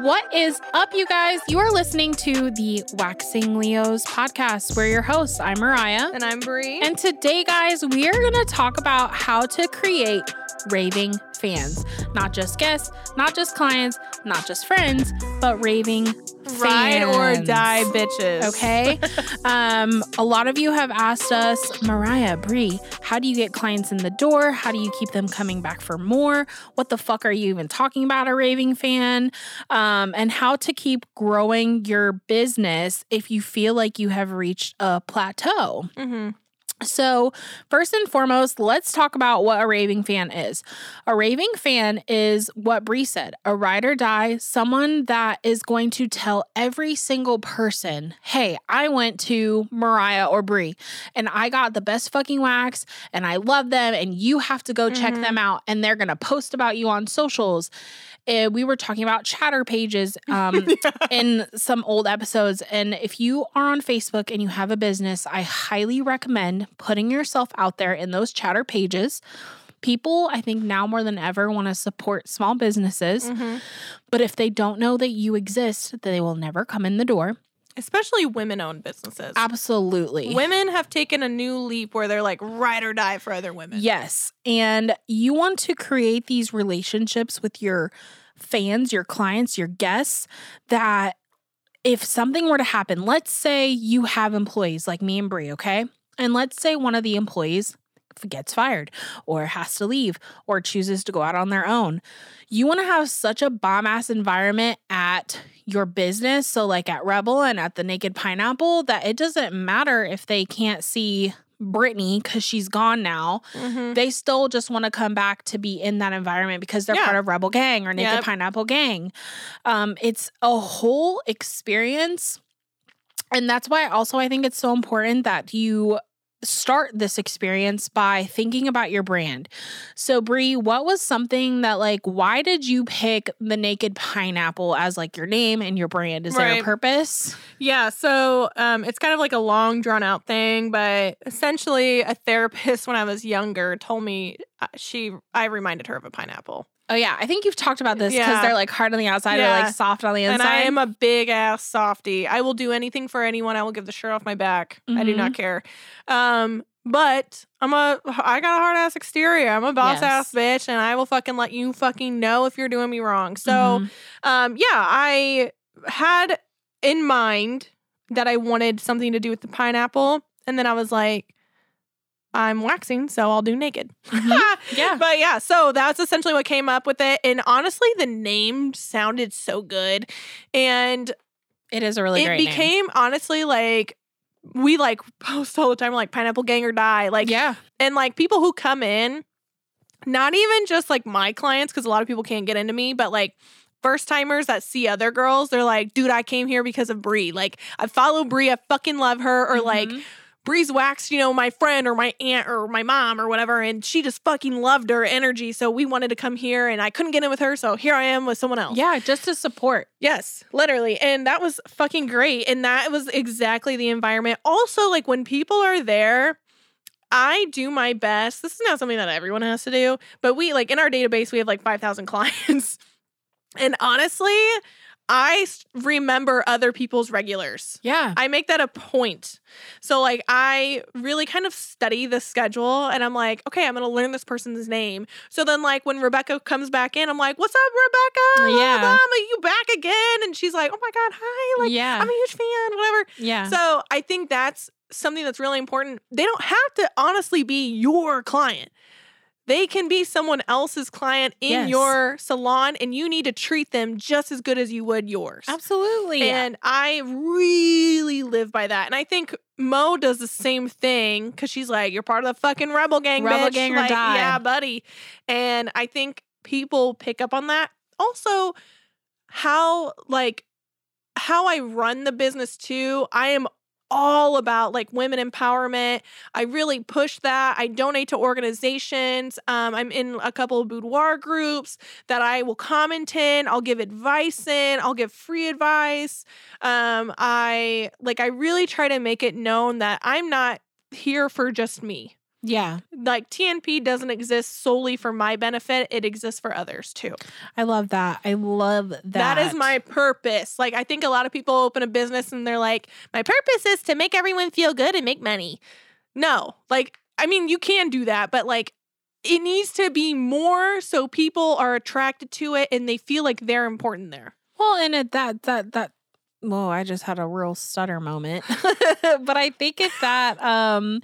What is up, you guys? You are listening to the Waxing Leos podcast. We're your hosts. I'm Mariah. And I'm Brie. And today, guys, we are going to talk about how to create raving fans. Not just guests, not just clients, not just friends, but raving Ride or die, bitches. Okay. um, a lot of you have asked us, Mariah, Brie, how do you get clients in the door? How do you keep them coming back for more? What the fuck are you even talking about a raving fan? Um, and how to keep growing your business if you feel like you have reached a plateau. Mm-hmm. So, first and foremost, let's talk about what a raving fan is. A raving fan is what Bree said a ride or die, someone that is going to tell every single person, hey, I went to Mariah or Bree and I got the best fucking wax and I love them and you have to go check Mhm. them out and they're going to post about you on socials. Uh, we were talking about chatter pages um, in some old episodes. And if you are on Facebook and you have a business, I highly recommend putting yourself out there in those chatter pages. People, I think now more than ever, want to support small businesses. Mm-hmm. But if they don't know that you exist, they will never come in the door. Especially women owned businesses. Absolutely. Women have taken a new leap where they're like ride or die for other women. Yes. And you want to create these relationships with your fans, your clients, your guests that if something were to happen, let's say you have employees like me and Brie, okay? And let's say one of the employees gets fired or has to leave or chooses to go out on their own. You want to have such a bomb ass environment at your business. So, like at Rebel and at the Naked Pineapple, that it doesn't matter if they can't see Brittany because she's gone now. Mhm. They still just want to come back to be in that environment because they're Yeah. part of Rebel Gang or Naked Yep. Pineapple Gang. Um, it's a whole experience. And that's why also I think it's so important that you start this experience by thinking about your brand. So Brie, what was something that like why did you pick the Naked Pineapple as like your name and your brand? Is there a purpose? Yeah, so um, it's kind of like a long, drawn out thing, but essentially, a therapist when I was younger told me uh, she, I reminded her of a pineapple. Oh yeah, I think you've talked about this because Yeah. they're like hard on the outside or Yeah. like soft on the inside. And. I am a big ass softy. I will do anything for anyone. I will give the shirt off my back. I do not care. Um, but I'm a I got a hard ass exterior. I'm a boss ass bitch, and I will fucking let you fucking know if you're doing me wrong. So, Mhm. um, yeah, I had in mind that I wanted something to do with the pineapple, and then I was like, I'm waxing, so I'll do naked. Mhm. Yeah. But yeah, so that's essentially what came up with it. And honestly, the name sounded so good. And it is a really it great name. became honestly like we like post all the time like pineapple gang or die. Like yeah. and like people who come in, not even just like my clients, because a lot of people can't get into me, but like first timers that see other girls, they're like, dude, I came here because of Brie. Like I follow Brie, I fucking love her, or like Bree's waxed, you know, my friend or my aunt or my mom or whatever, and she just fucking loved her energy. So we wanted to come here and I couldn't get in with her. So here I am with someone else. yeah, just to support. Yes, literally. And that was fucking great. And that was exactly the environment. Also, like when people are there, I do my best. This is not something that everyone has to do, but we like in our database, we have like 5,000 clients. And honestly, I remember other people's regulars. Yeah. I make that a point. So like I really kind of study the schedule and I'm like, okay, I'm gonna learn this person's name. So then like when Rebecca comes back in, I'm like, what's up, Rebecca? Yeah. Mom, are you back again? And she's like, oh my God, hi. Like yeah. I'm a huge fan, whatever. yeah. So I think that's something that's really important. They don't have to honestly be your client. They can be someone else's client in Yes. your salon and you need to treat them just as good as you would yours. Absolutely. And I really live by that. And I think Mo does the same thing because she's like, You're part of the fucking rebel gang, Rebel bitch. gang or Like, die. Yeah, buddy. And I think people pick up on that. Also, how like how I run the business too. I am all about like women empowerment. I really push that. I donate to organizations. Um, I'm in a couple of boudoir groups that I will comment in. I'll give advice in. I'll give free advice. Um, I like I really try to make it known that I'm not here for just me. Yeah. Like TNP doesn't exist solely for my benefit, it exists for others too. I love that. I love that. That is my purpose. Like I think a lot of people open a business and they're like, my purpose is to make everyone feel good and make money. No. Like I mean, you can do that, but like it needs to be more so people are attracted to it and they feel like they're important there. Well, and it, that that that well, I just had a real stutter moment. but I think it's that um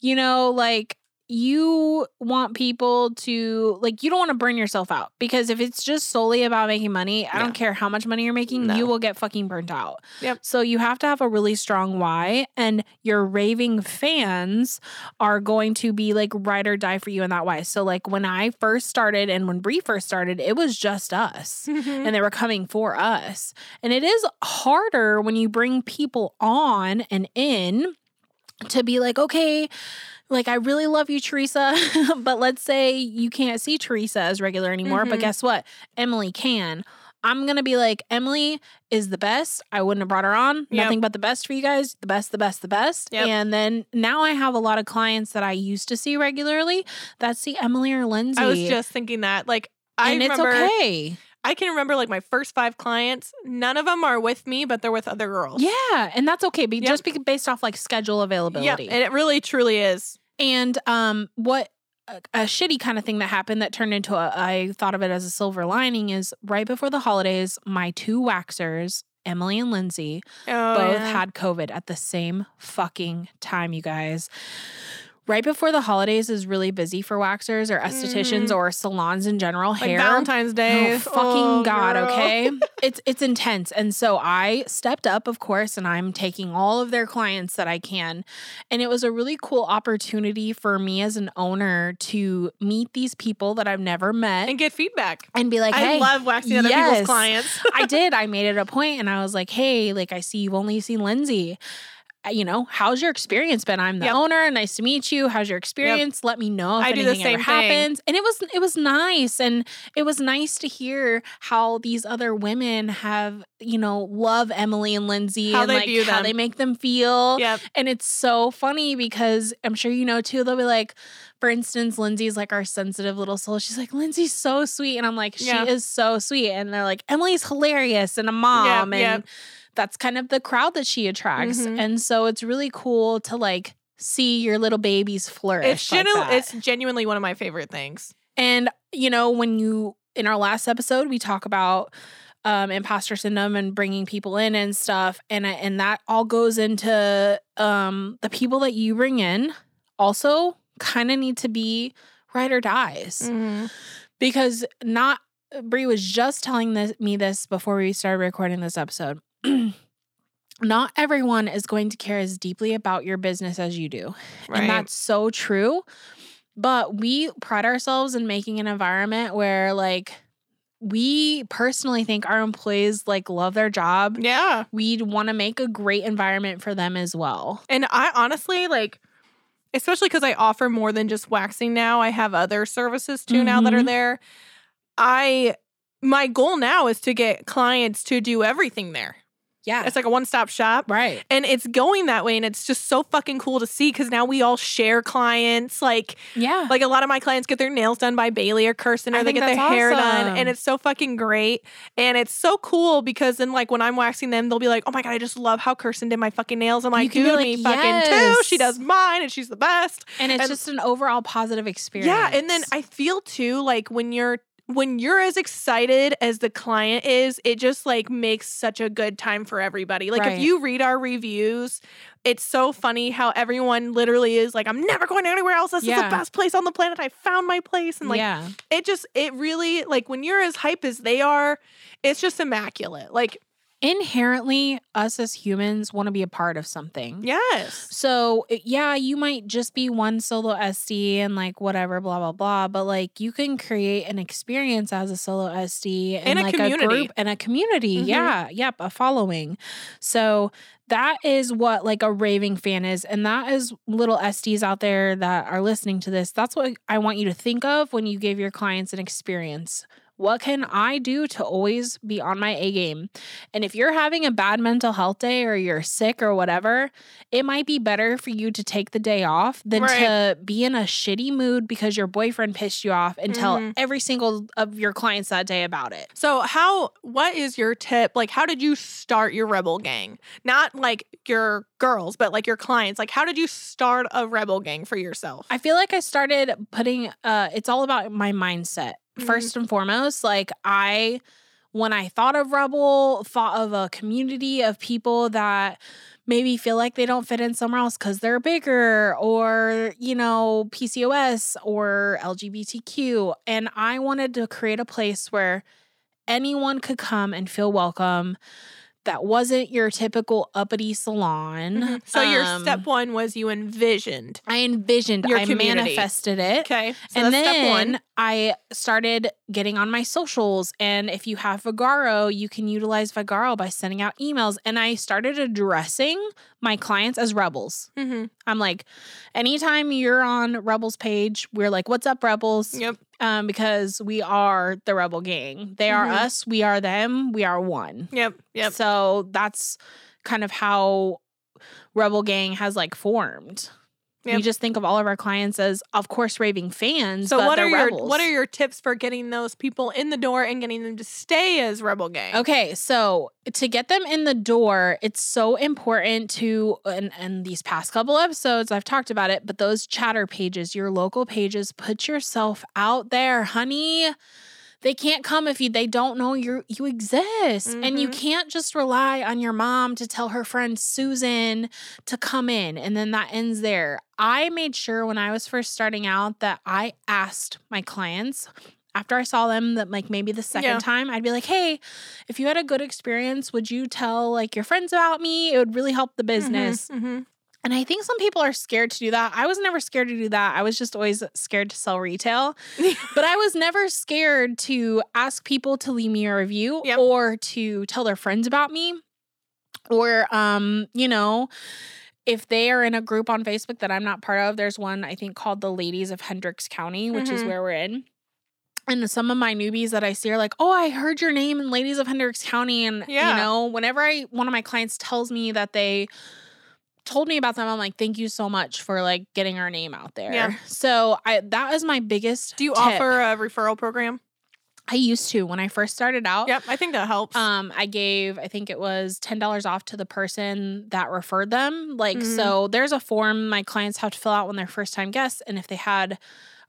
you know, like you want people to like you don't want to burn yourself out because if it's just solely about making money, I don't care how much money you're making, No. you will get fucking burnt out. Yep. So you have to have a really strong why and your raving fans are going to be like ride or die for you in that way. So like when I first started and when Bree first started, it was just us mm-hmm. and they were coming for us. And it is harder when you bring people on and in to be like, okay, like I really love you, Teresa, but let's say you can't see Teresa as regular anymore. But Mhm. guess what? Emily can. I'm gonna be like, Emily is the best. I wouldn't have brought her on. Yep. Nothing but the best for you guys. The best, the best, the best. Yep. And then now I have a lot of clients that I used to see regularly that see Emily or Lindsay. I was just thinking that. Like I and it's remember okay. I can remember like my first five clients, none of them are with me, but they're with other girls. Yeah, and that's okay. Be Yep. just be based off like schedule availability. Yeah, and it really truly is. And um, what a, a shitty kind of thing that happened that turned into a, I thought of it as a silver lining is right before the holidays, my two waxers, Emily and Lindsay, Oh, both yeah. had COVID at the same fucking time, you guys. Right before the holidays is really busy for waxers or estheticians Mhm. or salons in general. like hair. Valentine's Day. Oh, fucking Oh, god, girl. okay? it's it's intense. And so I stepped up, of course, and I'm taking all of their clients that I can. And it was a really cool opportunity for me as an owner to meet these people that I've never met and get feedback. and be like, I love waxing other yes. people's clients. I did. I made it a point and I was like, hey, like I see you've only seen Lindsay. Uh, You know, how's your experience been? I'm the Yep. owner. Nice to meet you. How's your experience? Let me know if I do the anything same ever thing. happens. And it was it was nice. And it was nice to hear how these other women have, you know, love Emily and Lindsay How and they like how them. they make them feel. yep. And it's so funny because I'm sure you know too, they'll be like, for instance, Lindsay's like our sensitive little soul. She's like, Lindsay's so sweet. And I'm like, she Yeah. is so sweet. And they're like, Emily's hilarious and a mom. and yep. That's kind of the crowd that she attracts. Mhm. And so it's really cool to like see your little babies flourish. It's, genu- that. it's genuinely one of my favorite things. And you know, when you in our last episode, we talk about um, imposter syndrome and bringing people in and stuff, and and that all goes into um, the people that you bring in. Also, kind of need to be ride or dies Mm-hmm. because not Brie was just telling this, me this before we started recording this episode. not everyone is going to care as deeply about your business as you do. Right. And that's so true. But we pride ourselves in making an environment where like we personally think our employees like love their job. yeah. We'd want to make a great environment for them as well. And I honestly like, especially because I offer more than just waxing now, I have other services too now that are Mhm. there. I, my goal now is to get clients to do everything there. Yeah. It's like a one stop shop. right. And it's going that way, and it's just so fucking cool to see because now we all share clients. Like, Yeah. like a lot of my clients get their nails done by Bailey or Kirsten, or I they get their hair done, and it's so fucking great. And it's so cool because then, like, when I'm waxing them, they'll be like, "Oh my god, I just love how Kirsten did my fucking nails." I'm like, be like, me fucking too. She does mine, and she's the best." and it's and- just an overall positive experience. Yeah, and then I feel too like when you're when you're as excited as the client is, it just like makes such a good time for everybody. Like Right. if you read our reviews, it's so funny how everyone literally is like, I'm never going anywhere else. This is the best place on the planet. I found my place. And like yeah. it just it really like when you're as hype as they are, it's just immaculate. Like, Inherently, us as humans want to be a part of something. yes. So, yeah, you might just be one solo SD and like whatever, blah, blah, blah. But like you can create an experience as a solo SD and, And a like community. a group and a community. Mhm. Yeah. Yep. A following. So, that is what like a raving fan is. And that is little SDs out there that are listening to this. That's what I want you to think of when you give your clients an experience. What can I do to always be on my A game? And if you're having a bad mental health day or you're sick or whatever, it might be better for you to take the day off than Right. to be in a shitty mood because your boyfriend pissed you off and tell Mhm. every single of your clients that day about it. So how what is your tip? Like how did you start your rebel gang? Not like your girls, but like your clients. Like how did you start a rebel gang for yourself? I feel like I started putting uh it's all about my mindset. Mhm. First and foremost, like I when I thought of Rebel, thought of a community of people that maybe feel like they don't fit in somewhere else cuz they're bigger or, you know, PCOS or LGBTQ and I wanted to create a place where anyone could come and feel welcome that wasn't your typical uppity salon. Mhm. So your Um, step one was you envisioned. I envisioned, Your I community. manifested it. Okay. So and then step one. I started getting on my socials. And if you have Vagaro, you can utilize Vagaro by sending out emails. And I started addressing my clients as rebels. Mm-hmm. I'm like, anytime you're on Rebels page, we're like, what's up, Rebels? Yep. Um, because we are the Rebel Gang. They are Mhm. us, we are them, we are one. Yep. Yep. So that's kind of how Rebel Gang has like formed. We just think of all of our clients as, of course, raving fans. So but what are your rebels. what are your tips for getting those people in the door and getting them to stay as rebel gang? Okay, so to get them in the door, it's so important to and and these past couple episodes I've talked about it, but those chatter pages, your local pages, put yourself out there, honey. They can't come if you they don't know you you exist. And you Mhm. can't just rely on your mom to tell her friend Susan to come in and then that ends there. I made sure when I was first starting out that I asked my clients after I saw them that like maybe the second Yeah. time I'd be like, "Hey, if you had a good experience, would you tell like your friends about me? It would really help the business." Mhm. And I think some people are scared to do that. I was never scared to do that. I was just always scared to sell retail. But I was never scared to ask people to leave me a review Yep. or to tell their friends about me. Or um, you know, if they are in a group on Facebook that I'm not part of, there's one I think called the Ladies of Hendricks County, which is Mhm. where we're in. And some of my newbies that I see are like, "Oh, I heard your name in Ladies of Hendricks County." And Yeah. you know, whenever I one of my clients tells me that they told me about them, I'm like, "Thank you so much for like getting our name out there." Yeah. So I that is my biggest. Do you tip. offer a referral program? I used to when I first started out. Yep, I think that helps. Um, I gave, I think it was ten dollars off to the person that referred them. Like, Mhm. so there's a form my clients have to fill out when they're first time guests, and if they had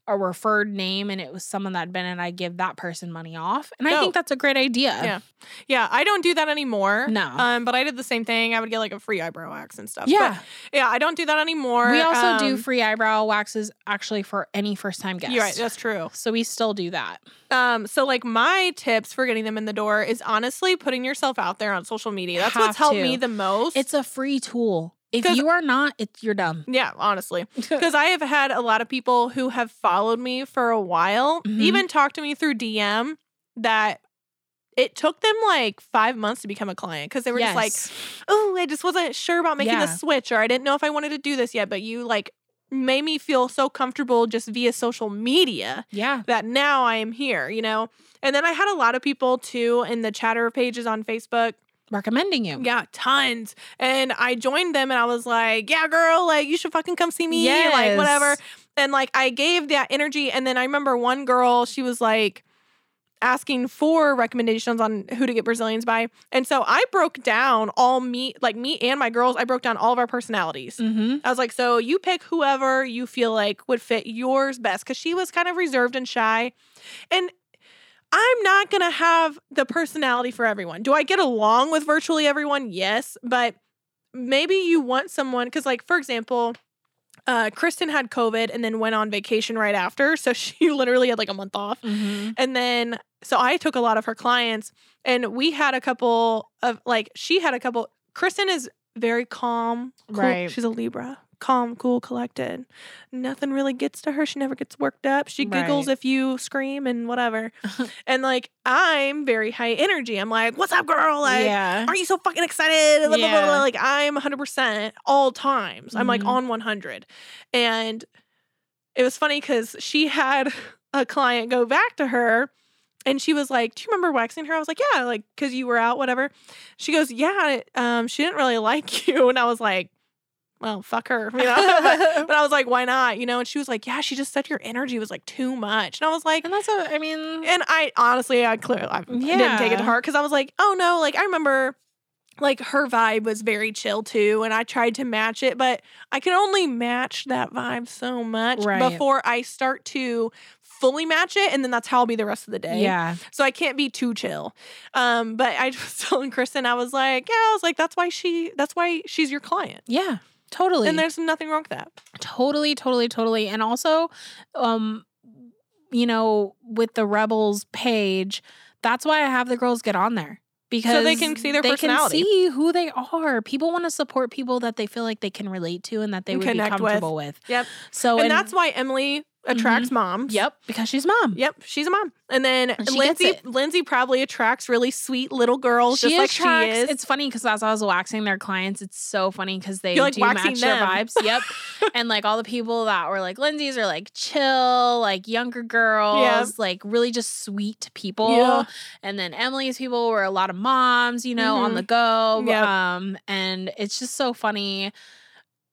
a referred name and it was someone that had been and I give that person money off, and I Dope. think that's a great idea. Yeah. yeah, I don't do that anymore. No. Um, but I did the same thing. I would get like a free eyebrow wax and stuff. Yeah. But yeah, I don't do that anymore. we also do Um, free eyebrow waxes actually for any first time guest. You're right, that's true. so we still do that. Um, so like my tips for getting them in the door is honestly putting yourself out there on social media. That's Have what's helped to. me the most. It's a free tool. If you are not, it's you're dumb. yeah, honestly. Because I have had a lot of people who have followed me for a while, Mhm. even talk to me through DM that it took them like five months to become a client because they were just like, oh, I just wasn't sure about making the switch or I didn't know if I wanted to do this yet. But you like made me feel so comfortable just via social media yeah, that now I am here, you know? And then I had a lot of people too in the chatter pages on Facebook. Recommending you. Yeah, tons. And I joined them and I was like, yeah, girl, like you should fucking come see me. Like, whatever. And like I gave that energy. And then I remember one girl, she was like, asking for recommendations on who to get Brazilians by. And so I broke down all me, like me and my girls, I broke down all of our personalities. Mm-hmm. I was like, so you pick whoever you feel like would fit yours best. Cause she was kind of reserved and shy. And I'm not going to have the personality for everyone. Do I get along with virtually everyone? Yes. But maybe you want someone, cause like, for example, uh, Kristen had COVID and then went on vacation right after. So she literally had like a month off. Mm-hmm. And then, so I took a lot of her clients, and we had a couple of like, she had a couple. Kristen is very calm. cool- Right. She's a Libra. Calm, cool, collected. Nothing really gets to her. She never gets worked up. She giggles Right. if you scream and whatever. and like, I'm very high energy. I'm like, what's up, girl? Like, yeah. are you so fucking excited? Blah, blah, blah, blah. Like I'm 100% all times. I'm like Mhm. on 100. And it was funny because she had a client go back to her and she was like, "Do you remember waxing her?" I was like, "Yeah," like because you were out, whatever. She goes, "Yeah." Um, she didn't really like you, and I was like, "Well, fuck her," you know. but, but I was like, "Why not?" You know. And she was like, "Yeah." She just said your energy was like too much, and I was like, and that's a, I mean, and I honestly, I clearly I didn't take it to heart because I was like, "Oh no!" Like I remember. Like her vibe was very chill too, and I tried to match it, but I can only match that vibe so much Right. before I start to fully match it, and then that's how I'll be the rest of the day. yeah. So I can't be too chill. Um, but I was telling Kristen, I was like, yeah, I was like, that's why she, that's why she's your client, Yeah. Totally. and there's nothing wrong with that. Totally, totally, totally. And also, um, you know, with the Rebels page, that's why I have the girls get on there. Because so they can see their they personality. can see who they are. People want to support people that they feel like they can relate to and that they And would be connect with. comfortable with. Yep. So and, that's why Emily attracts moms. yep, because she's mom. Yep, she's a mom. And then she Lindsay. Lindsay probably attracts really sweet little girls She just like she is. It's funny because as I was waxing their clients, it's so funny because they You're, like, do match their vibes. Yep. and like all the people that were like Lindsay's are like chill, like younger girls, like really just sweet people. Yeah. And then Emily's people were a lot of moms, you know, on Mhm. the go. Yep. Um, and it's just so funny.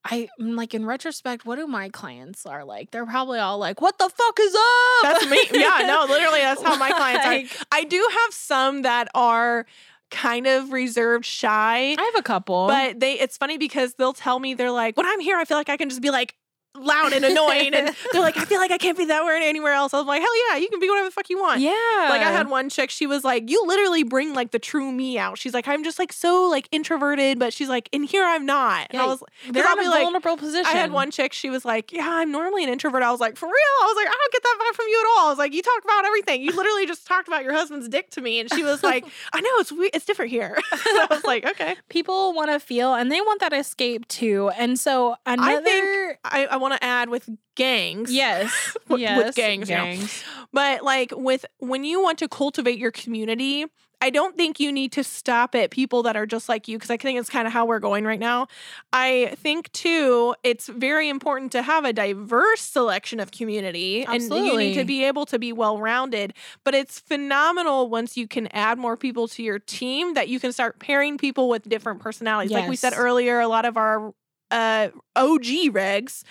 I am like in retrospect, what do my clients are like? They're probably all like, "What the fuck is up?" That's me. Yeah, no, literally, that's how my clients are. I do have some that are kind of reserved, shy. I have a couple, But they it's funny because they'll tell me they're like, when I'm here, I feel like I can just be like loud and annoying. and they're like, I feel like I can't be that word anywhere else. I was like, hell yeah, you can be whatever the fuck you want. yeah, Like I had one chick, she was like, "You literally bring like the true me out." She's like, "I'm just like so like introverted," but she's like, "In here, I'm not." And I Yeah, was, they're in a like- vulnerable position. I had one chick, she was like, "Yeah, I'm normally an introvert." I was like, "For real?" I was like, "I don't get that vibe from you at all." I was like, "You talk about everything. You literally just talked about your husband's dick to me," and she was like, "I know it's we- it's different here." I was like, "Okay." people want to feel and they want that escape too. And so another think- I, I want to add with gangs. yes, With- with yes, gangs, you know. gangs. But like with when you want to cultivate your community, I don't think you need to stop at people that are just like you because I think it's kind of how we're going right now. I think too, it's very important to have a diverse selection of community and you need to be able to be well rounded. But it's phenomenal once you can add more people to your team that you can start pairing people with different personalities. Like we said earlier, a lot of our uh, OG regs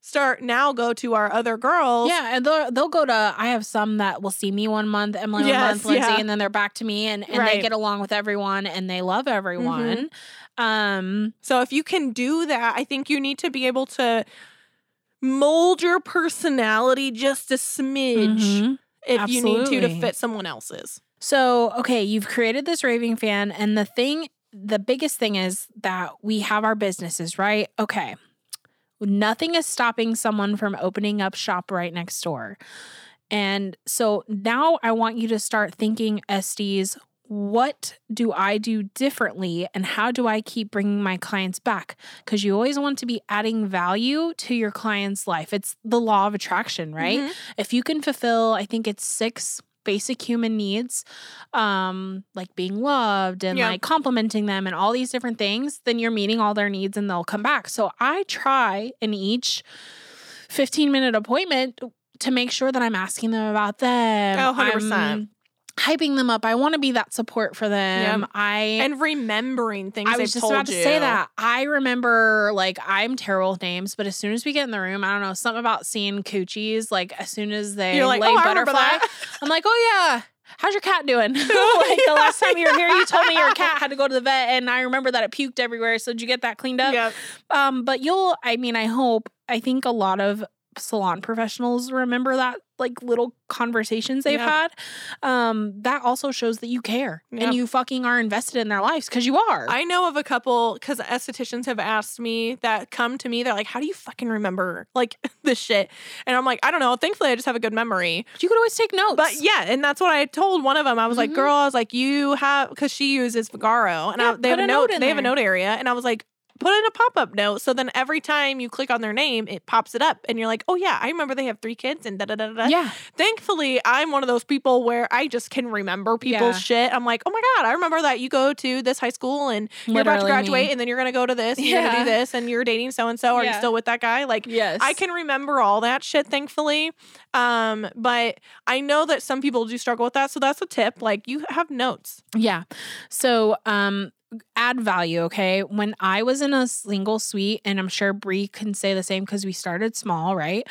start now go to our other girls. Yeah, and they'll, they'll go to. I have some that will see me one month, Emily Yes, one month, Lindsay, yeah. and then they're back to me, and, and they Right. Mm-hmm. get along with everyone, and they love everyone. Um, So if you can do that, I think you need to be able to mold your personality just a smidge mhm. if you need to to fit someone else's. So, okay, you've created this raving fan, and the thing, the biggest thing is that we have our businesses, right? Okay. Nothing is stopping someone from opening up shop right next door. And so now I want you to start thinking, Estes, what do I do differently and how do I keep bringing my clients back? Because you always want to be adding value to your client's life. It's the law of attraction, right? Mhm. if you can fulfill i think it's six basic human needs um like being loved and Yeah. like complimenting them and all these different things then you're meeting all their needs and they'll come back so i try in each 15 minute appointment to make sure that i'm asking them about them Oh, 100%. Hyping them up i want to be that support for them i And remembering things I was just about to say that. I remember, like, I'm terrible with names, but as soon as we get in the room, I don't know, something about seeing coochies, like, as soon as they You're like, lay oh, butterfly. I'm like, oh, yeah. How's your cat doing? like the last time you were here, you told me your cat had to go to the vet, and I remember that it puked everywhere. So did you get that cleaned up? Yep. Um, but you'll, I mean, I hope, I think a lot of salon professionals remember that like little conversations they've Yeah. had. Um, that also shows that you care Yep. and you fucking are invested in their lives because you are. I know of a couple because estheticians have asked me that come to me. They're like, "How do you fucking remember like this shit?" And I'm like, "I don't know. Thankfully, I just have a good memory." you could always take notes. But yeah, and that's what I told one of them. I was like, Mhm. "Girl, I was like, you have because she uses Vagaro, and I, they have a note. note they have a note area, and I was like." Put in a pop-up note so then every time you click on their name it pops it up and you're like oh yeah i remember they have three kids and da da da da Yeah. thankfully i'm one of those people where i just can remember people's Yeah. shit i'm like oh my god i remember that you go to this high school and you're about to graduate me. and then you're gonna go to this and you're gonna do this and you're dating so and so are you still with that guy like Yes. I can remember all that shit, thankfully. Um, but I know that some people do struggle with that. So that's a tip. Like you have notes. Yeah. So, um, add value. Okay. When I was in a single suite, and I'm sure Brie can say the same because we started small, right?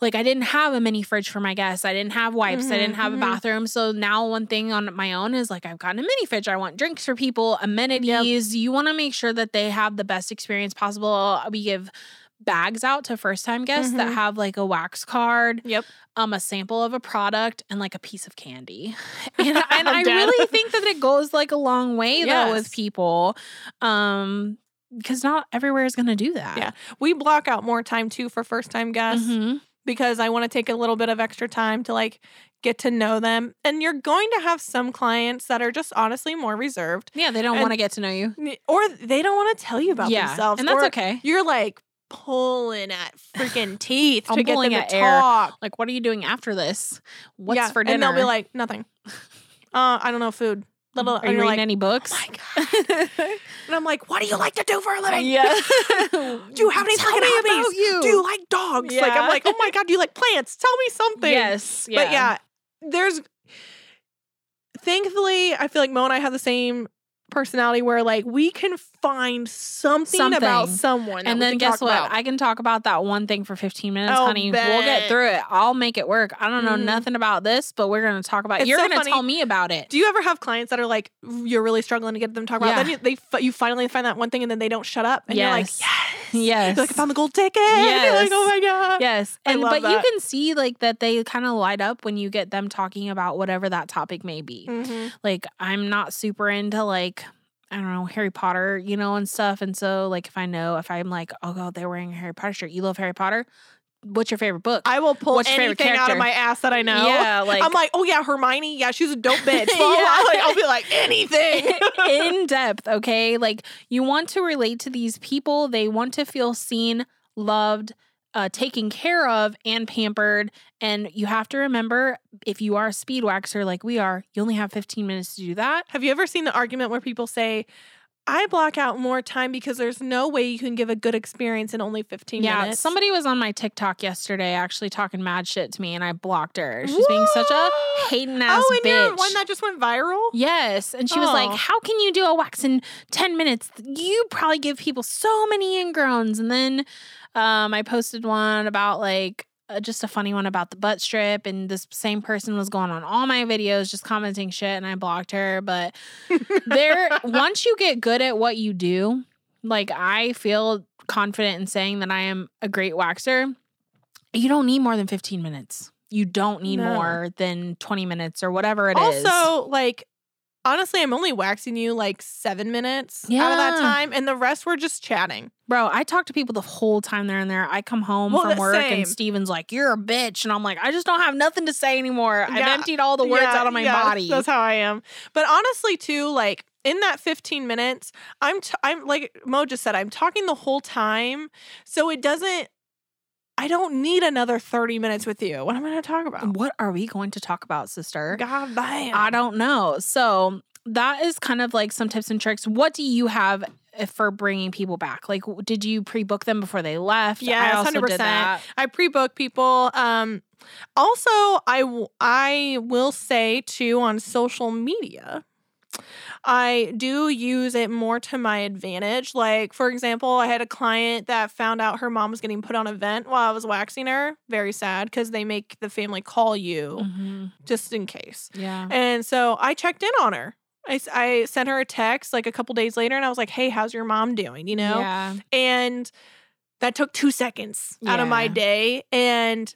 Like I didn't have a mini fridge for my guests. I didn't have wipes. I didn't Mhm, have mhm. a bathroom. So now one thing on my own is like I've gotten a mini fridge. I want drinks for people, amenities. You want to make sure that they have the best experience possible. We give bags out to first time guests that Mhm. have like a wax card Yep. um a sample of a product and like a piece of candy. And, and I really think that it goes like a long way though with people. Um because not everywhere is going to do that. Yeah. We block out more time too for first time guests Mhm. because I want to take a little bit of extra time to like get to know them. And you're going to have some clients that are just honestly more reserved Yeah, they don't want to get to know you. or they don't want to tell you about yeah. themselves. And that's okay. You're like pulling at freaking teeth I'm to get them to air. talk. Like what are you doing after this? What's yeah. for dinner? And they'll be like, nothing. Uh, I don't know, food. Little, are you reading like, any books? Oh my god! and I'm like, what do you like to do for a living? yeah. Do you have any Tell freaking me hobbies? you. Do you like dogs? Like I'm like, oh my god, do you like plants? Tell me something. Yes. Yeah. But yeah, there's thankfully I feel like Mo and I have the same personality where like we can find something, about someone. And then guess what? about. I can talk about that one thing for 15 minutes, Oh, honey. We'll get through it. I'll make it work. I don't know Mhm. nothing about this, but we're to talk about it. It's You're so to funny. tell me about it. do you ever have clients that are like you're really struggling to get them to talk about? Yeah. Then you, they you finally find that one thing and then they don't shut up and you're like, Yes. Yes, Yes. You're like I found the gold ticket. You're like, oh my god. Yes. And but you can see like that they kind of light up when you get them talking about whatever that topic may be. Mhm. Like I'm not super into like I don't know, Harry Potter, you know, and stuff. And so like if I know if I'm like, oh god, they're wearing a Harry Potter shirt. You love Harry Potter? What's your favorite book? I will pull What's anything out of my ass that I know. Yeah, like I'm like, oh yeah, Hermione. Yeah, she's a dope bitch. Yeah. blah. Like, I'll be like anything. in depth, okay? Like you want to relate to these people. They want to feel seen, loved, uh, taken care of, and pampered. And you have to remember if you are a speed waxer like we are, you only have 15 minutes to do that. Have you ever seen the argument where people say, I block out more time because there's no way you can give a good experience in only 15 yeah, minutes? somebody was on my TikTok yesterday actually talking mad shit to me, and I blocked her. She's being such a hating ass Oh, and bitch. one that just went viral? Yes. And she was like, Oh. How can you do a wax in 10 minutes? You probably give people so many ingrowns. And then um, I posted one about like uh, just a funny one about the butt strip. And this same person was going on all my videos, just commenting shit. And I blocked her. But there, once you get good at what you do, like I feel confident in saying that I am a great waxer, you don't need more than 15 minutes. You don't need No. more than 20 minutes or whatever it is. also, like, honestly, I'm only waxing you like seven minutes out of that time, and the rest were just chatting. Bro, I talk to people the whole time they're in there. I come home Well, from work same. and Steven's like, You're a bitch. And I'm like, I just don't have nothing to say anymore. I've emptied all the words Yeah, out of my yeah, body. That's how I am. But honestly, too, like in that 15 minutes, I'm t- I'm like Mo just said, I'm talking the whole time, so it doesn't. I don't need another 30 minutes with you. What am I going to talk about? what are we going to talk about, sister? God damn. I don't know. So that is kind of like some tips and tricks. What do you have uh, for bringing people back? Like, did you pre-book them before they left? I also 100%. did that. I pre-book people. Um, also, I w- I will say too on social media, I do use it more to my advantage. Like for example, I had a client that found out her mom was getting put on a vent while I was waxing her. Very sad because they make the family call you Mhm. just in case. Yeah. And so I checked in on her. I, I sent her a text like a couple days later and I was like, hey, how's your mom doing? You know? Yeah. And that took two seconds out of my day. And,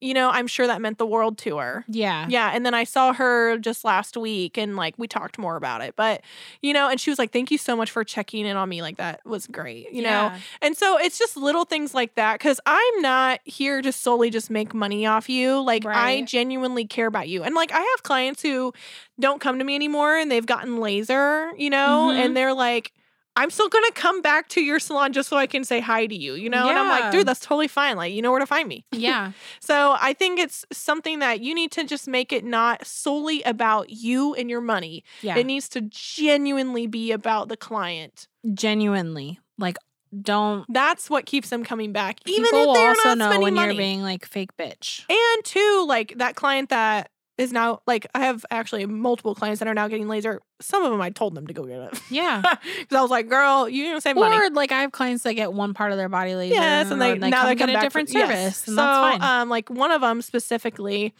you know, I'm sure that meant the world to her. Yeah. Yeah. And then I saw her just last week and like we talked more about it. But, you know, and she was like, thank you so much for checking in on me. Like that was great, you know? And so it's just little things like that because I'm not here to solely just make money off you. Like, I genuinely care about you. And like, I have clients who don't come to me anymore and they've gotten laser, you know, Mhm. and they're like, I'm still gonna come back to your salon just so I can say hi to you, you know? And I'm like, dude, that's totally fine. Like, you know where to find me. Yeah. So I think it's something that you need to just make it not solely about you and your money. Yeah. It needs to genuinely be about the client. Genuinely. Like don't That's what keeps them coming back, even if they're also not know spending when money. you're being like fake bitch. and two, like that client that is now like I have actually multiple clients that are now getting laser. Some of them I told them to go get it Yeah. because I was like, "Girl, you didn't save money." Or like I have clients that get one part of their body laser. Yes, and they or now come they get a different for, yes. service. And so, that's fine. um, like one of them specifically,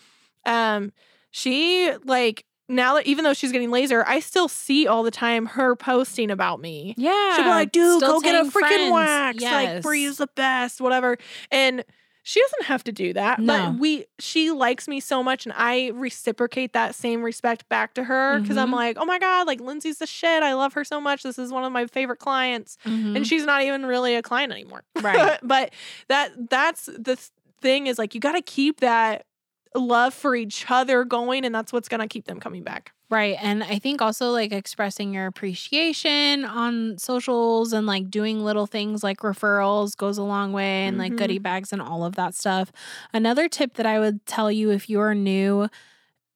um, she like now that even though she's getting laser, I still see all the time her posting about me. yeah. She'll be like, dude, Still go get a freaking friends. wax. Like, Yes. Bree's the best, whatever. And she doesn't have to do that. No. But we she likes me so much and I reciprocate that same respect back to her because I'm Mhm. like, oh my God, like Lindsay's the shit. I love her so much. This is one of my favorite clients. Mhm. And she's not even really a client anymore. Right. but that that's the th- thing is like you gotta keep that love for each other going and that's what's gonna keep them coming back. Right. And I think also like expressing your appreciation on socials and like doing little things like referrals goes a long way and like Mhm. goodie bags and all of that stuff. Another tip that I would tell you if you're new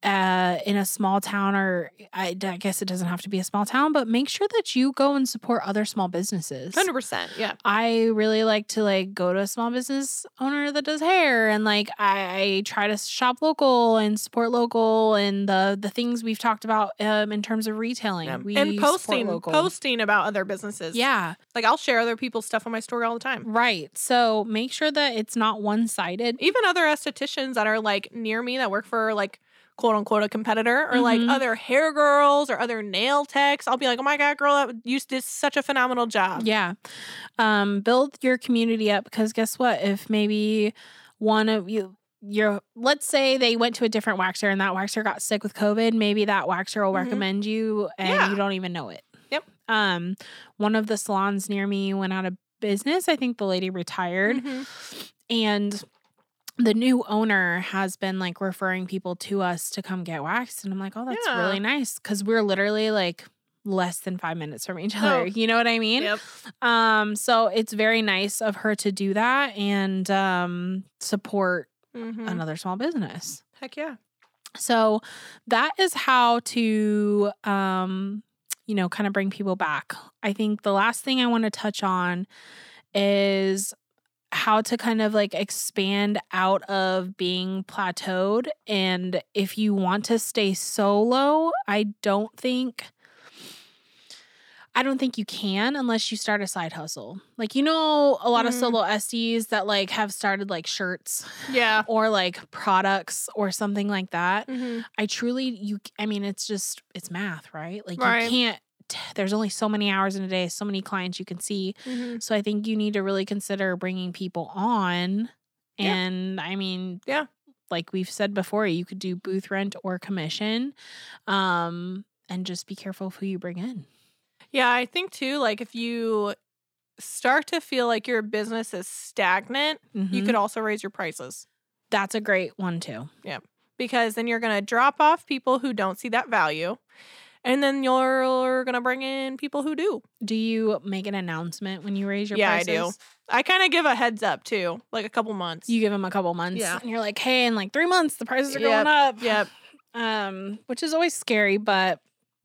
uh, in a small town, or I, I guess it doesn't have to be a small town, but make sure that you go and support other small businesses. Hundred percent. Yeah. I really like to like go to a small business owner that does hair and like I, I try to shop local and support local and the the things we've talked about um in terms of retailing. Yeah. We and posting local. posting about other businesses. Yeah, Like I'll share other people's stuff on my story all the time. right. So make sure that it's not one sided. Even other estheticians that are like near me that work for like quote unquote a competitor or like Mhm. other hair girls or other nail techs. I'll be like, oh my God, girl, that you did such a phenomenal job. Yeah. Um, build your community up because guess what? If maybe one of you you're let's say they went to a different waxer and that waxer got sick with COVID, maybe that waxer will Mhm. recommend you and Yeah. you don't even know it. Yep. Um, one of the salons near me went out of business. I think the lady retired Mhm. and the new owner has been like referring people to us to come get waxed. And I'm like, oh, that's Yeah. really nice. Cause we're literally like less than five minutes from each Oh. other. You know what I mean? Yep. Um, so it's very nice of her to do that and um support Mhm. another small business. Heck yeah. So that is how to um you know kind of bring people back. I think the last thing I want to touch on is how to kind of like expand out of being plateaued and if you want to stay solo, I don't think I don't think you can unless you start a side hustle. Like you know a lot of Mm. solo SDs that like have started like shirts Yeah. or like products or something like that. Mhm. I truly you I mean it's just it's math, right? Like Right. you can't there's only so many hours in a day, so many clients you can see. Mhm. So I think you need to really consider bringing people on Yeah. and I mean Yeah. like we've said before, you could do booth rent or commission. Um and just be careful of who you bring in. Yeah, I think too, like if you start to feel like your business is stagnant, you Mhm. could also raise your prices That's a great one too. Yeah. Because then you're going to drop off people who don't see that value. And then you're to bring in people who do. Do you make an announcement when you raise your prices? Yeah, I do. I kind of give a heads up too, like a couple months. You give them a couple months, Yeah. and you're like, "Hey, in like three months, the prices are Yep, going up." Yep. um, which is always scary, but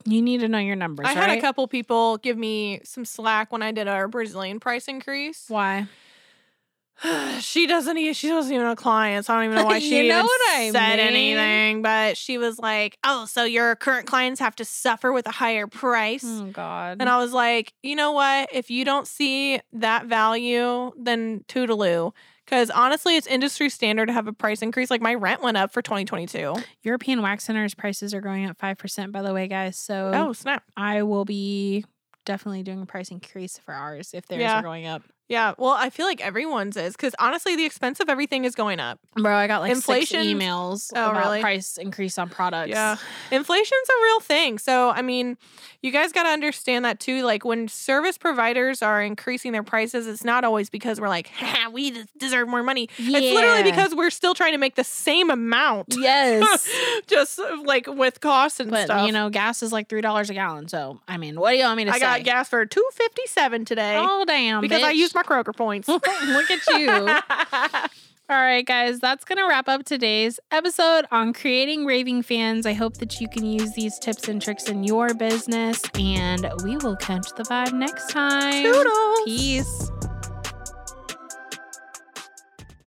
you need to know your numbers. I had a couple people give me some slack when I did our Brazilian price increase. Why? she doesn't even she wasn't even a client, so I don't even know why she know even said mean. anything. But she was like, "Oh, so your current clients have to suffer with a higher price." Oh God. And I was like, you know what? If you don't see that value, then toodaloo. Because honestly, it's industry standard to have a price increase. Like my rent went up for 2022. European wax centers prices are going up five percent, by the way, guys. So Oh, snap. I will be definitely doing a price increase for ours if theirs Yeah. are going up. Yeah. Well, I feel like everyone's is because honestly, the expense of everything is going up. Bro, I got like Inflation- six emails Oh, about really? price increase on products. Yeah. Inflation's a real thing. So, I mean, you guys got to understand that too. Like when service providers are increasing their prices, it's not always because we're like, ha, we deserve more money. It's literally because we're still trying to make the same amount. Yes. Just uh, like with costs and but stuff. you know, gas is like three dollars a gallon. So I mean, what do you want me to I say? I got gas for two fifty seven today Oh damn! because I bitch. used my Kroger points. Look at you. All right, guys, that's going to wrap up today's episode on creating raving fans. I hope that you can use these tips and tricks in your business, and we will catch the vibe next time. Toodles. Peace.